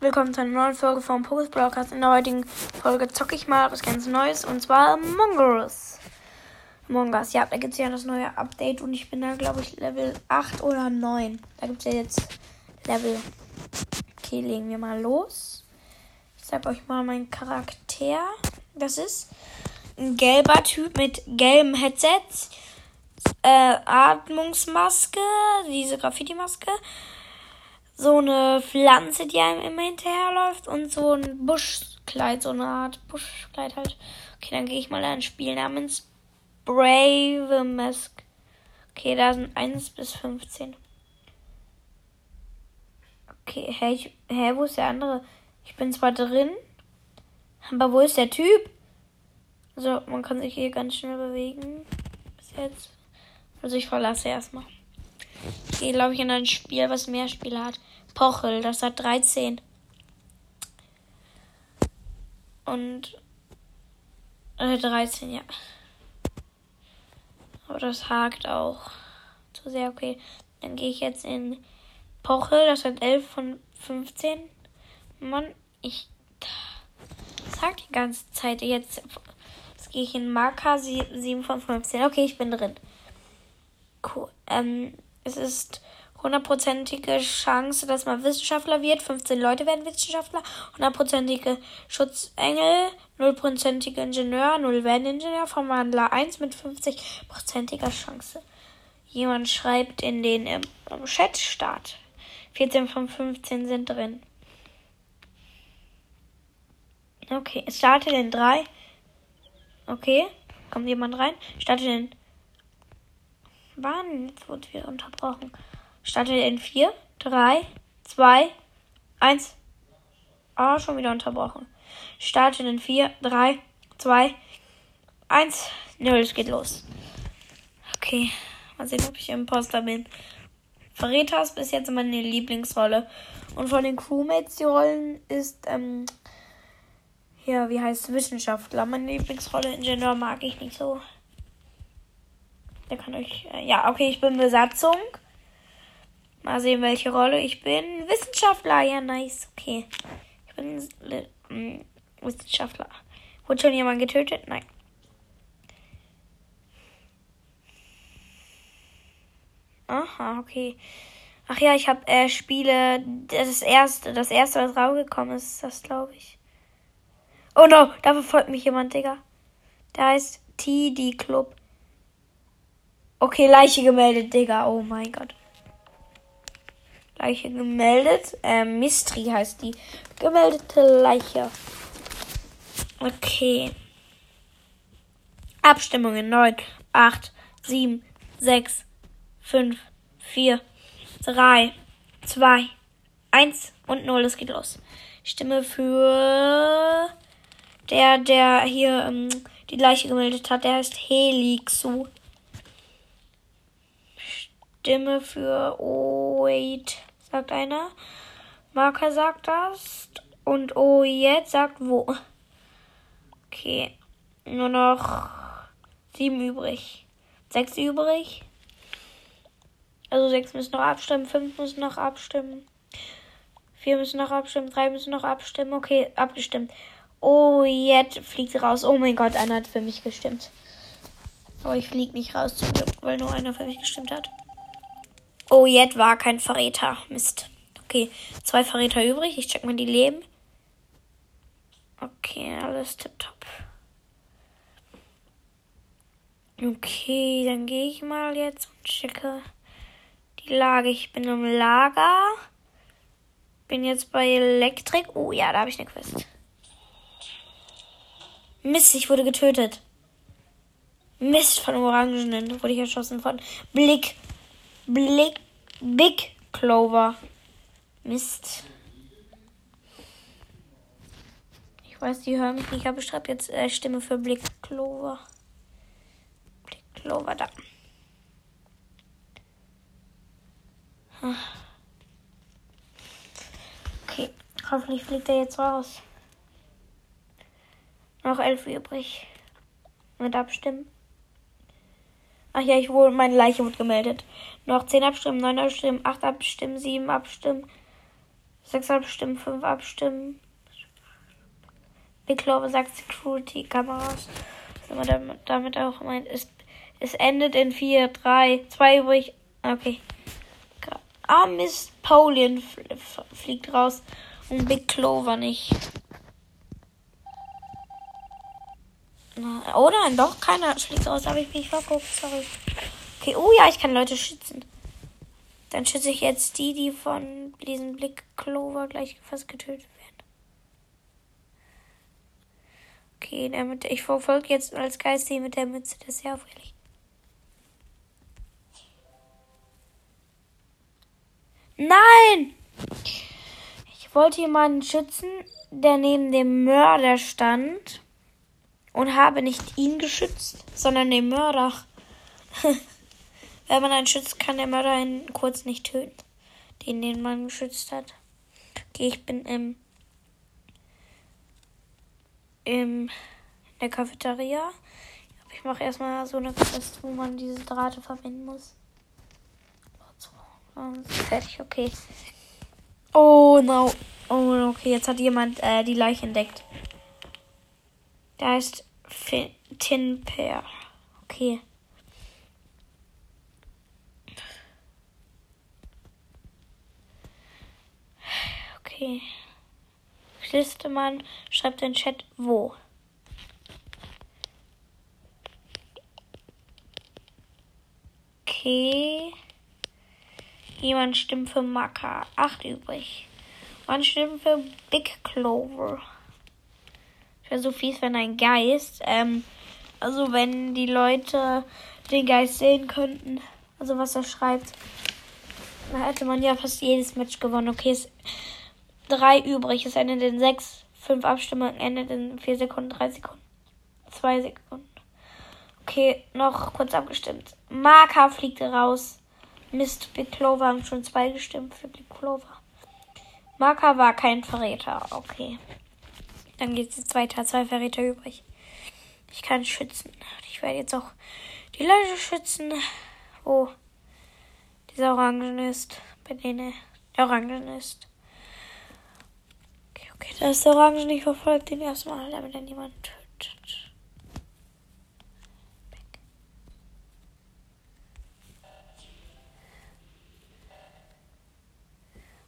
willkommen zu einer neuen Folge vom Pokus Broadcast. In der heutigen Folge zocke ich mal was ganz Neues und zwar Mongoose. Mongas, ja, da gibt es ja das neue Update und ich bin da, glaube ich, Level 8 oder 9. Da gibt es ja jetzt Level. Okay, legen wir mal los. Ich sag euch mal meinen Charakter. Das ist ein gelber Typ mit gelbem Headset, äh, Atmungsmaske, diese Graffiti-Maske so eine Pflanze, die einem immer hinterherläuft und so ein Buschkleid, so eine Art Buschkleid halt. Okay, dann gehe ich mal ein Spiel namens Brave Mask. Okay, da sind 1 bis 15. Okay, hä, ich, hä, wo ist der andere? Ich bin zwar drin, aber wo ist der Typ? Also, man kann sich hier ganz schnell bewegen. Bis jetzt. Also, ich verlasse erstmal. Ich gehe, glaube ich, in ein Spiel, was mehr Spiele hat. Pochel, das hat 13. Und äh, 13, ja. Aber das hakt auch zu sehr. Okay, dann gehe ich jetzt in Pochel, das hat 11 von 15. Mann, ich sag die ganze Zeit jetzt. Jetzt gehe ich in Marker 7 von 15. Okay, ich bin drin. Cool. Ähm, es ist hundertprozentige Chance, dass man Wissenschaftler wird. 15 Leute werden Wissenschaftler. Hundertprozentige Schutzengel. Nullprozentige Ingenieur. Null werden Ingenieur. Verwandler 1 mit 50-prozentiger Chance. Jemand schreibt in den im, im Chat Start. 14 von 15 sind drin. Okay, es startet in 3. Okay, kommt jemand rein? Startet in. Wann? Jetzt wurde wieder unterbrochen. Startet in 4, 3, 2, 1. Ah, schon wieder unterbrochen. Startet in 4, 3, 2, 1. Nö, es geht los. Okay, mal sehen, ob ich Imposter bin. Verräter ist bis jetzt meine Lieblingsrolle. Und von den Crewmates die Rollen ist, ähm, ja, wie heißt es, Wissenschaftler. Meine Lieblingsrolle Ingenieur mag ich nicht so. Der kann euch, äh, ja, okay, ich bin Besatzung. Mal sehen, welche Rolle ich bin. Wissenschaftler, ja, nice. Okay. Ich bin äh, Wissenschaftler. Wurde schon jemand getötet? Nein. Aha, okay. Ach ja, ich habe äh, Spiele. Das erste, das erste, was rausgekommen ist, ist das, glaube ich. Oh no, da verfolgt mich jemand, Digga. Der heißt TD Club. Okay, Leiche gemeldet, Digga. Oh mein Gott. Leiche gemeldet. Ähm, Mistri heißt die. Gemeldete Leiche. Okay. Abstimmungen 9, 8, 7, 6, 5, 4, 3, 2, 1 und 0. Es geht los. Stimme für der, der hier ähm, die Leiche gemeldet hat. Der heißt Helixu. Stimme für Wait sagt einer. Marker sagt das. Und oh, jetzt sagt wo. Okay. Nur noch sieben übrig. Sechs übrig. Also sechs müssen noch abstimmen, fünf müssen noch abstimmen. Vier müssen noch abstimmen, drei müssen noch abstimmen. Okay, abgestimmt. Oh, jetzt fliegt sie raus. Oh mein Gott, einer hat für mich gestimmt. Aber ich fliege nicht raus, weil nur einer für mich gestimmt hat. Oh, jetzt war kein Verräter. Mist. Okay, zwei Verräter übrig. Ich check mal die Leben. Okay, alles tipptopp. Okay, dann gehe ich mal jetzt und checke die Lage. Ich bin im Lager. Bin jetzt bei Elektrik. Oh ja, da habe ich eine Quest. Mist, ich wurde getötet. Mist von Orangenen wurde ich erschossen von Blick. Blick, Big Clover. Mist. Ich weiß, die hören mich nicht, aber ich schreibe jetzt äh, Stimme für Blick Clover. Blick Clover da. Okay, hoffentlich fliegt er jetzt raus. Noch elf übrig. Mit abstimmen. Ach ja, ich wurde, meine Leiche wurde gemeldet. Noch 10 abstimmen, 9 abstimmen, 8 abstimmen, 7 abstimmen, Sechs abstimmen, fünf abstimmen. Big Clover sagt Security Kameras. Was damit, damit auch meint, es, es endet in 4, 3, 2 übrig. Okay. Ah, Miss Pauline fliegt raus und Big Clover nicht. Oder doch, keiner fliegt raus, habe ich mich verguckt, sorry. Okay, oh ja, ich kann Leute schützen. Dann schütze ich jetzt die, die von diesem Blick Clover gleich fast getötet werden. Okay, damit, ich verfolge jetzt als Geist die mit der Mütze. Das ist ja auffällig. Nein! Ich wollte jemanden schützen, der neben dem Mörder stand und habe nicht ihn geschützt, sondern den Mörder. Wenn man einen schützt, kann der Mörder einen kurz nicht töten, den, den man geschützt hat. Okay, ich bin im, im in der Cafeteria. Ich mache erstmal so eine Quest, wo man diese Drahte verbinden muss. Fertig, okay. Oh no. Oh, okay, jetzt hat jemand äh, die Leiche entdeckt. Der heißt Tinper. Okay. Okay. Listemann schreibt in Chat wo. Okay. Jemand stimmt für Maka. Acht übrig. Man stimmt für Big Clover. Wäre so fies, wenn ein Geist. Ähm, also wenn die Leute den Geist sehen könnten. Also was er schreibt. Da hätte man ja fast jedes Match gewonnen. Okay, es drei übrig. Es endet in sechs. Fünf Abstimmungen endet in vier Sekunden, drei Sekunden. Zwei Sekunden. Okay, noch kurz abgestimmt. Marker fliegt raus. Mist, Big Clover haben schon zwei gestimmt für Big Clover. Marker war kein Verräter. Okay. Dann geht es jetzt weiter. Zwei Verräter übrig. Ich kann schützen. Ich werde jetzt auch die Leute schützen, wo dieser Orangen ist. Bei denen der Orangen ist. Okay, da ist der Orange nicht verfolgt den erstmal, damit er niemanden tötet.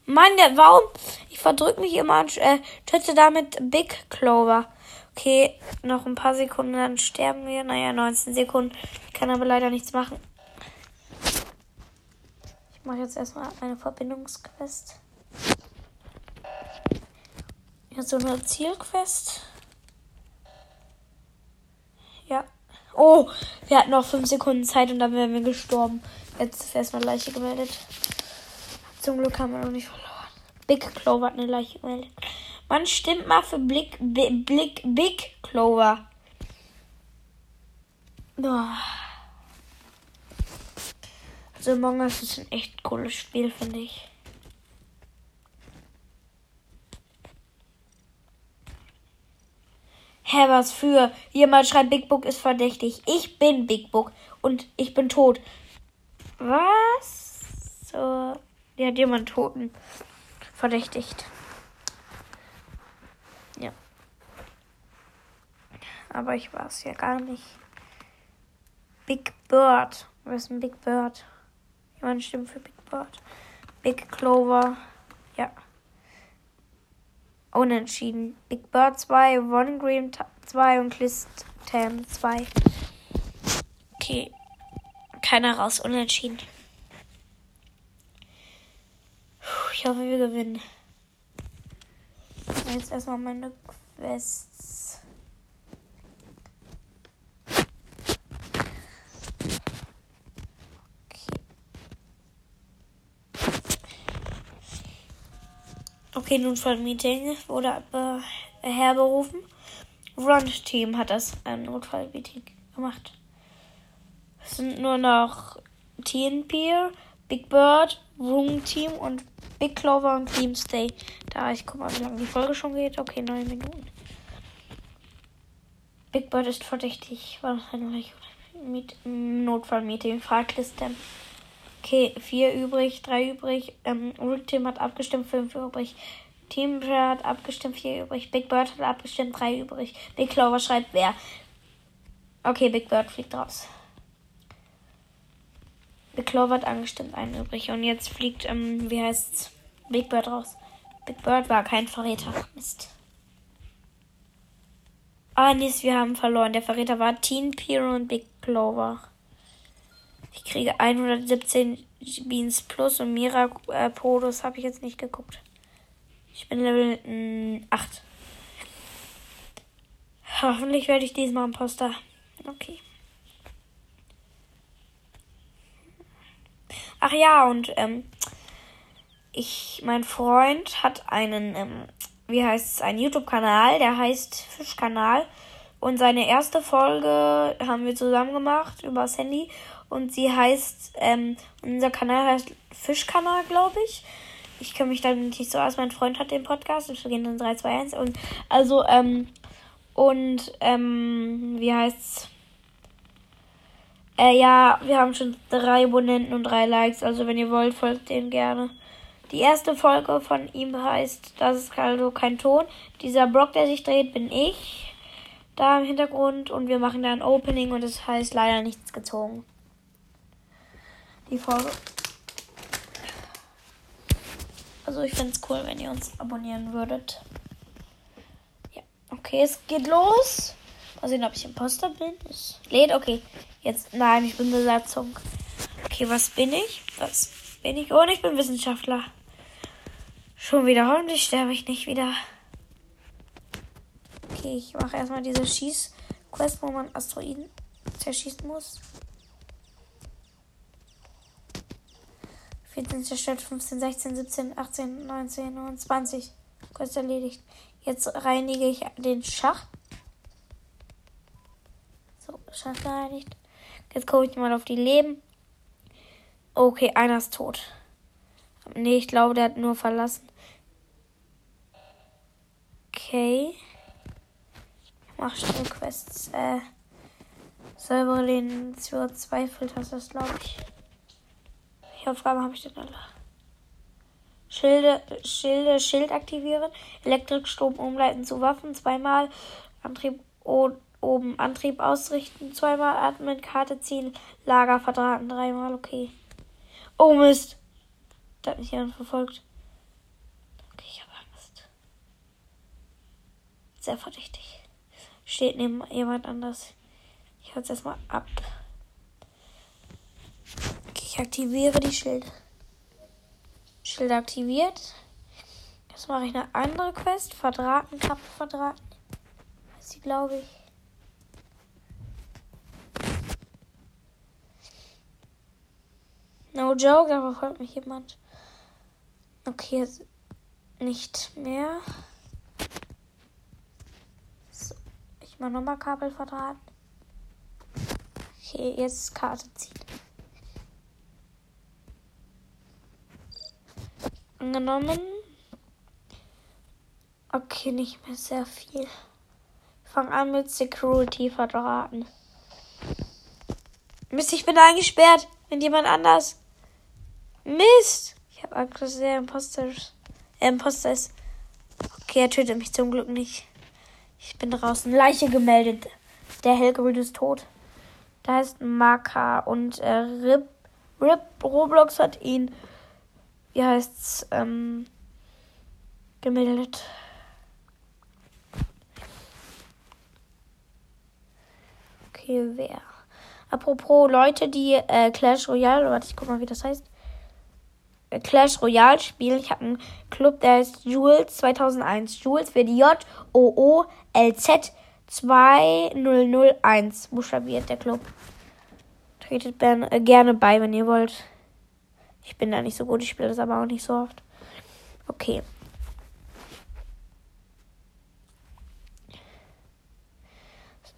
Mann, der, warum? Ich verdrück mich immer und äh, töte damit Big Clover. Okay, noch ein paar Sekunden, dann sterben wir. Naja, 19 Sekunden. Ich kann aber leider nichts machen. Ich mache jetzt erstmal eine Verbindungsquest. Ja, so eine Zielquest. Ja. Oh, wir hatten noch 5 Sekunden Zeit und dann wären wir gestorben. Jetzt ist erstmal Leiche gemeldet. Zum Glück haben wir noch nicht verloren. Big Clover hat eine Leiche gemeldet. Man stimmt mal für Blick, Blick, Big Clover. Oh. Also Among Us ist ein echt cooles Spiel, finde ich. Hä, was für? Jemand schreibt, Big Book ist verdächtig. Ich bin Big Book und ich bin tot. Was? So. Die hat jemand Toten verdächtigt. Ja. Aber ich war es ja gar nicht. Big Bird. Was ist ein Big Bird? Jemand stimmt für Big Bird. Big Clover. Ja. Unentschieden. Big Bird 2, Ron Green 2 und Clifton 2. Okay. Keiner raus. Unentschieden. Ich hoffe, wir gewinnen. Jetzt erstmal meine Quests. Okay, Notfallmeeting wurde herberufen. Front Team hat das ein Notfallmeeting gemacht. Es sind nur noch TNP, Big Bird, Room Team und Big Clover und Team Stay. Da ich guck mal, wie lange die Folge schon geht. Okay, neun Minuten. Big Bird ist verdächtig. War das ein Notfallmeeting? Fragt Listen. Okay, vier übrig, drei übrig. Ähm, Rick Team hat abgestimmt, fünf übrig. Team hat abgestimmt, vier übrig. Big Bird hat abgestimmt, drei übrig. Big Clover schreibt wer. Okay, Big Bird fliegt raus. Big Clover hat angestimmt, ein übrig. Und jetzt fliegt, ähm, wie heißt's? Big Bird raus. Big Bird war kein Verräter. Mist. Ah, nee, wir haben verloren. Der Verräter war Teen Piro und Big Clover. Ich kriege 117 Beans plus und Mira äh, Podus habe ich jetzt nicht geguckt. Ich bin Level mh, 8. Hoffentlich werde ich diesmal ein Poster. Okay. Ach ja, und ähm, ich, mein Freund hat einen, ähm, wie heißt es, einen YouTube-Kanal, der heißt Fischkanal. Und seine erste Folge haben wir zusammen gemacht über Handy. Und sie heißt, ähm, unser Kanal heißt Fischkanal, glaube ich. Ich kenne mich da nicht so aus. Mein Freund hat den Podcast. Wir gehen dann 3, 2, 1. Und also, ähm, und, ähm, wie heißt's? Äh, ja, wir haben schon drei Abonnenten und drei Likes. Also, wenn ihr wollt, folgt dem gerne. Die erste Folge von ihm heißt, das ist also kein Ton. Dieser Block, der sich dreht, bin ich da im Hintergrund und wir machen da ein Opening und es heißt leider nichts gezogen die Folge. Also ich finde es cool, wenn ihr uns abonnieren würdet. Ja, okay, es geht los. Mal sehen, ob ich Imposter bin. Es lädt, okay. Jetzt, nein, ich bin Besatzung. Okay, was bin ich? Was bin ich? Oh, ich bin Wissenschaftler. Schon wieder. Hoffentlich sterbe ich nicht wieder. Okay, ich mache erstmal diese Schießquest, wo man Asteroiden zerschießen muss. 14 zerstört, 15, 16, 17, 18, 19, 29. Kurz erledigt. Jetzt reinige ich den Schacht. So, Schacht gereinigt. Jetzt gucke ich mal auf die Leben. Okay, einer ist tot. Nee, ich glaube, der hat nur verlassen. Okay. Ich mache schnell Quests. Äh, selber den CO2-Filter, das glaube ich. Welche Aufgabe habe ich denn alle? Schilde, Schilde, Schild aktivieren, Elektrikstrom umleiten zu Waffen, zweimal Antrieb oben Antrieb ausrichten, zweimal atmen, Karte ziehen, Lager verdrahten, dreimal, okay. Oh Mist! Da hat mich jemand verfolgt. Okay, ich habe Angst. Sehr verdächtig. Steht neben jemand anders. Ich es erstmal ab. Ich aktiviere die Schilde. Schilde aktiviert. Jetzt mache ich eine andere Quest. Verdrahten, Kappe verdrahten. Ist sie, glaube ich. No joke, da verfolgt mich jemand. Okay, jetzt nicht mehr. So, ich mache nochmal Kabel verdrahten. Okay, jetzt Karte ziehen. angenommen. Okay, nicht mehr sehr viel. Ich fange an mit Security verdrahten. Mist, ich bin eingesperrt. Mit jemand anders. Mist. Ich habe Angst, dass der Imposter ist. Äh, Imposter ist. Okay, er tötet mich zum Glück nicht. Ich bin draußen. Leiche gemeldet. Der Hellgrün ist tot. Da ist Maka und äh, Rip, Rip Roblox hat ihn wie heißt's, ähm, gemeldet. Okay, wer? Apropos Leute, die äh, Clash Royale, warte, ich guck mal, wie das heißt. Clash Royale spielen. Ich habe einen Club, der heißt Jules 2001. Jules wird J-O-O-L-Z 2001 buchstabiert, der Club. Tretet äh, gerne bei, wenn ihr wollt. Ich bin da nicht so gut, ich spiele das aber auch nicht so oft. Okay.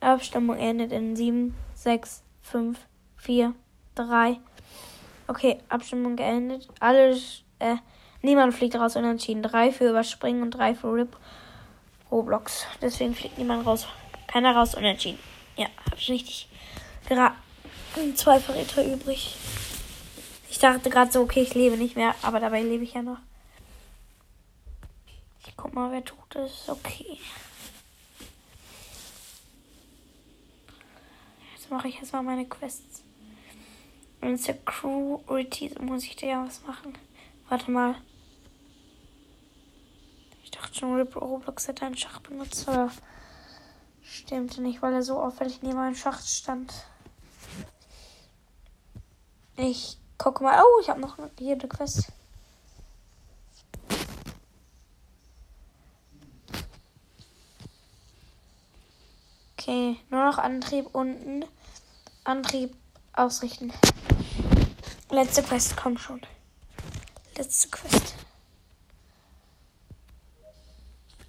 Abstimmung endet in 7, 6, 5, 4, 3. Okay, Abstimmung geendet. Alle, äh, niemand fliegt raus unentschieden. 3 für Überspringen und 3 für RIP Roblox. Deswegen fliegt niemand raus. Keiner raus unentschieden. Ja, hab ich richtig geraten. Zwei Verräter übrig dachte gerade so, okay, ich lebe nicht mehr, aber dabei lebe ich ja noch. Ich guck mal, wer tot ist. Okay. Jetzt mache ich erstmal meine Quests. Und Security muss ich da ja was machen. Warte mal. Ich dachte schon, Roblox hätte einen Schach benutzt, aber stimmt nicht, weil er so auffällig neben einem Schacht stand. Ich gucke mal. Oh, ich habe noch hier eine Quest. Okay, nur noch Antrieb unten. Antrieb ausrichten. Letzte Quest, komm schon. Letzte Quest.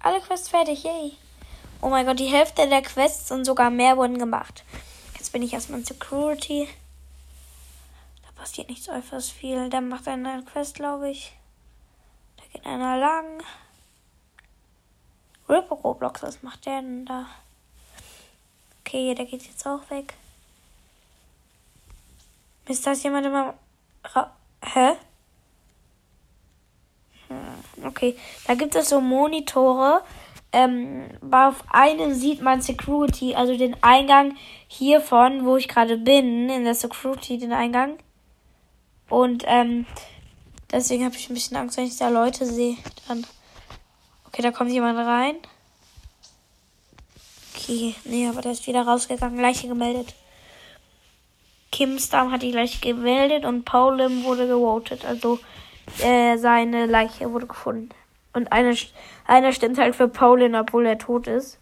Alle Quests fertig, yay. Oh mein Gott, die Hälfte der Quests und sogar mehr wurden gemacht. Jetzt bin ich erstmal in Security. Da passiert nicht so etwas viel. Dann macht einer eine Quest, glaube ich. Da geht einer lang. Rip Roblox, was macht der denn da? Okay, der geht jetzt auch weg. Ist das jemand immer. Hä? Hm, okay, da gibt es so Monitore. Ähm, auf einem sieht man Security, also den Eingang hiervon, wo ich gerade bin, in der Security, den Eingang. Und ähm, deswegen habe ich ein bisschen Angst, wenn ich da Leute sehe. Dann. Okay, da kommt jemand rein. Okay, nee, aber der ist wieder rausgegangen. Leiche gemeldet. Kim Stam hat die Leiche gemeldet und Paulim wurde gewotet. Also äh, seine Leiche wurde gefunden. Und einer, einer stimmt halt für Paulin, obwohl er tot ist.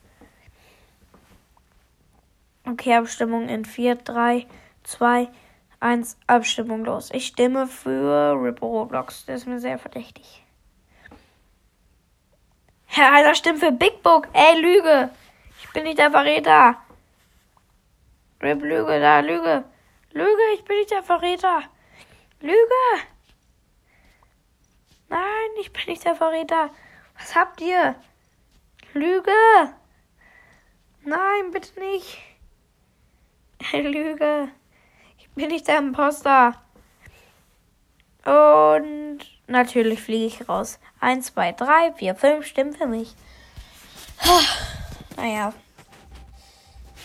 Okay, Abstimmung in 4, 3, 2, 1, Abstimmung los. Ich stimme für Ripper Roblox. Der ist mir sehr verdächtig. Herr, einer stimmt für Big Book. Ey, Lüge. Ich bin nicht der Verräter. Rip, Lüge, da, Lüge. Lüge, ich bin nicht der Verräter. Lüge. Nein, ich bin nicht der Verräter. Was habt ihr? Lüge. Nein, bitte nicht. Lüge. Ich bin nicht der Imposter. Und natürlich fliege ich raus. Eins, zwei, drei, vier, fünf stimmen für mich. Naja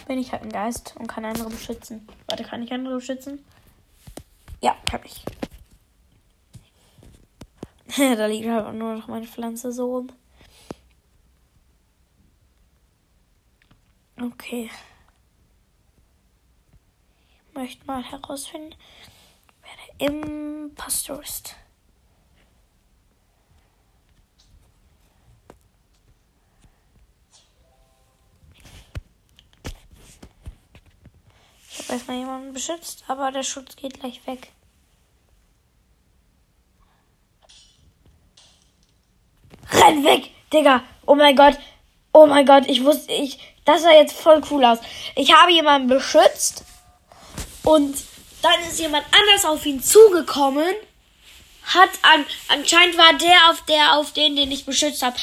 bin ich halt ein Geist und kann andere beschützen. Warte, kann ich andere beschützen? Ja, kann ich. da liegt halt nur noch meine Pflanze so rum. Okay. Ich möchte mal herausfinden, wer der Impostor ist. Habe erstmal jemanden beschützt, aber der Schutz geht gleich weg. Renn weg, Digga. Oh mein Gott. Oh mein Gott, ich wusste, ich, das sah jetzt voll cool aus. Ich habe jemanden beschützt und dann ist jemand anders auf ihn zugekommen hat an, anscheinend war der auf der auf den, den ich beschützt habe,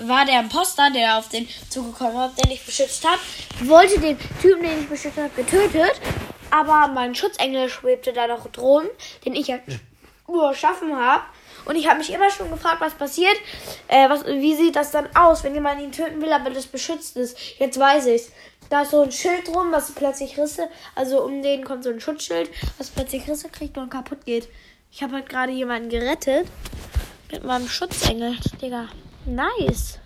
war der Imposter, der auf den zugekommen hat, den ich beschützt habe, wollte den Typen, den ich beschützt habe, getötet, aber mein Schutzengel schwebte da noch drum, den ich ja nur erschaffen habe. Und ich habe mich immer schon gefragt, was passiert. Äh, was, wie sieht das dann aus, wenn jemand ihn töten will, aber das beschützt ist? Jetzt weiß ich's. Da ist so ein Schild drum, was plötzlich Risse, also um den kommt so ein Schutzschild, was plötzlich Risse kriegt und kaputt geht. Ich habe halt gerade jemanden gerettet. Mit meinem Schutzengel. Digga. Nice.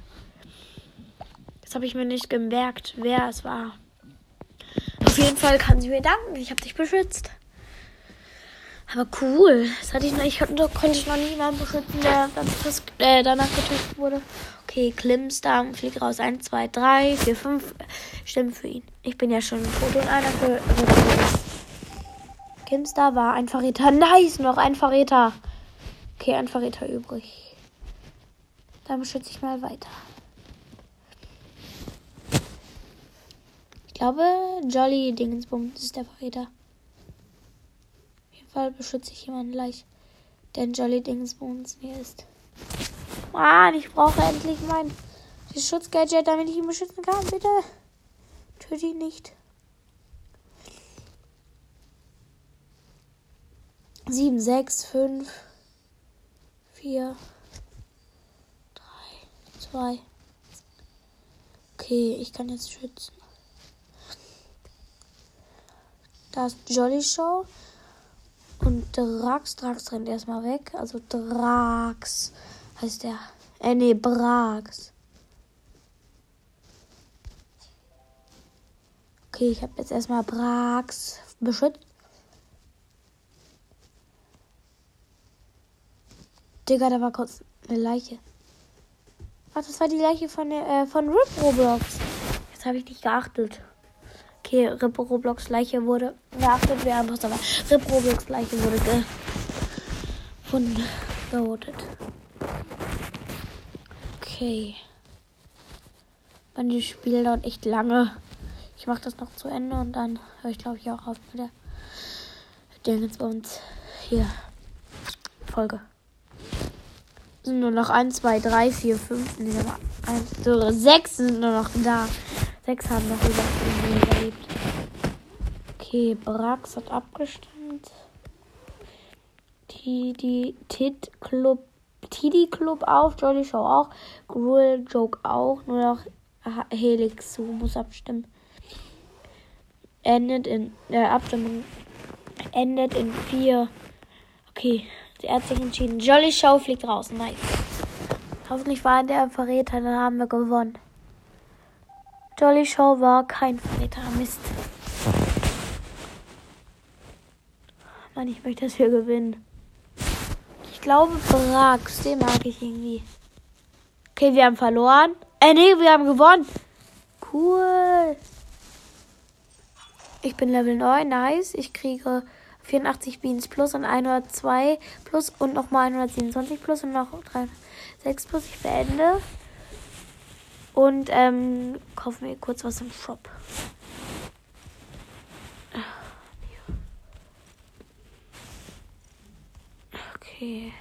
Das habe ich mir nicht gemerkt, wer es war. Auf jeden Fall kann sie mir danken. Ich habe dich beschützt. Aber cool. Das hatte ich noch, ich konnte, ich noch niemanden beschützen, der äh, danach getötet wurde. Okay, Klimstar, flieg raus. 1, 2, 3, 4, 5 Stimmen für ihn. Ich bin ja schon tot und einer für. für Kimstar war ein Verräter. Nice, noch ein Verräter. Okay, ein Verräter übrig. Dann beschütze ich mal weiter. Ich glaube, Jolly Dingensbums ist der Verräter. Auf jeden Fall beschütze ich jemanden gleich, der Jolly Dingensbums mir ist. Mann, ich brauche endlich mein Schutzgadget, damit ich ihn beschützen kann. Bitte töte ihn nicht. 7, 6, 5, 4, 3, 2. Okay, ich kann jetzt schützen. Da ist Jolly Show. Und Drax. Drax rennt erstmal weg. Also Drax heißt der. Äh, nee, Brax. Okay, ich habe jetzt erstmal Brax beschützt. Digga, da war kurz eine Leiche. Ach, das war die Leiche von, der, äh, von Rip Roblox. Jetzt habe ich nicht geachtet. Okay, Rip Roblox Leiche wurde geachtet. Wer einfach aber Rip Roblox Leiche wurde gefunden. Gehotet. Okay. Mein Spiel dauert echt lange. Ich mache das noch zu Ende und dann höre ich glaube ich auch auf mit der Dingens bei uns hier Folge. Sind nur noch 1, 2, 3, 4, 5, nee, 1, so, 6 sind nur noch da. 6 haben noch überlebt. Okay, Brax hat abgestimmt. Tidi, Tid Club, Tidi Club auch, Jolly Show auch, Gruel Joke auch, nur noch Helix muss abstimmen endet in äh, Abstimmung endet in vier. Okay, sie hat sich entschieden. Jolly Show fliegt raus. Nice. Hoffentlich war der Verräter, dann haben wir gewonnen. Jolly Show war kein Verräter. Mist. Mann, ich möchte, dass wir gewinnen. Ich glaube, Brax, den mag ich irgendwie. Okay, wir haben verloren. Äh, nee, wir haben gewonnen. Cool. Ich bin Level 9, nice. Ich kriege 84 Beans plus und 102 plus und nochmal 127 plus und noch 306 plus. Ich beende. Und ähm, kaufen wir kurz was im Shop. Okay.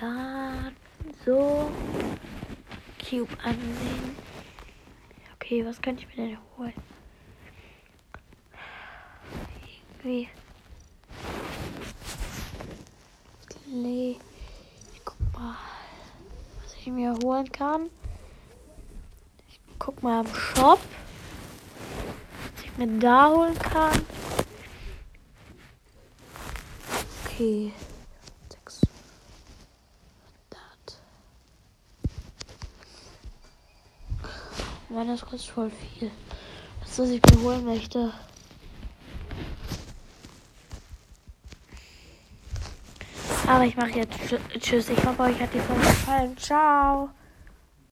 Dann so Cube ansehen. Okay, was könnte ich mir denn holen? Irgendwie. Nee. Ich guck mal, was ich mir holen kann. Ich guck mal im Shop, was ich mir da holen kann. Okay. Mann, das kostet voll viel. Das, was ich mir holen möchte. Aber ich mache jetzt Tschüss. Ich hoffe, euch hat die Folge gefallen. Ciao.